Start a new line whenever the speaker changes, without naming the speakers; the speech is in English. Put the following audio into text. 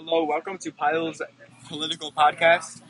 Hello, welcome to Pyle's political podcast.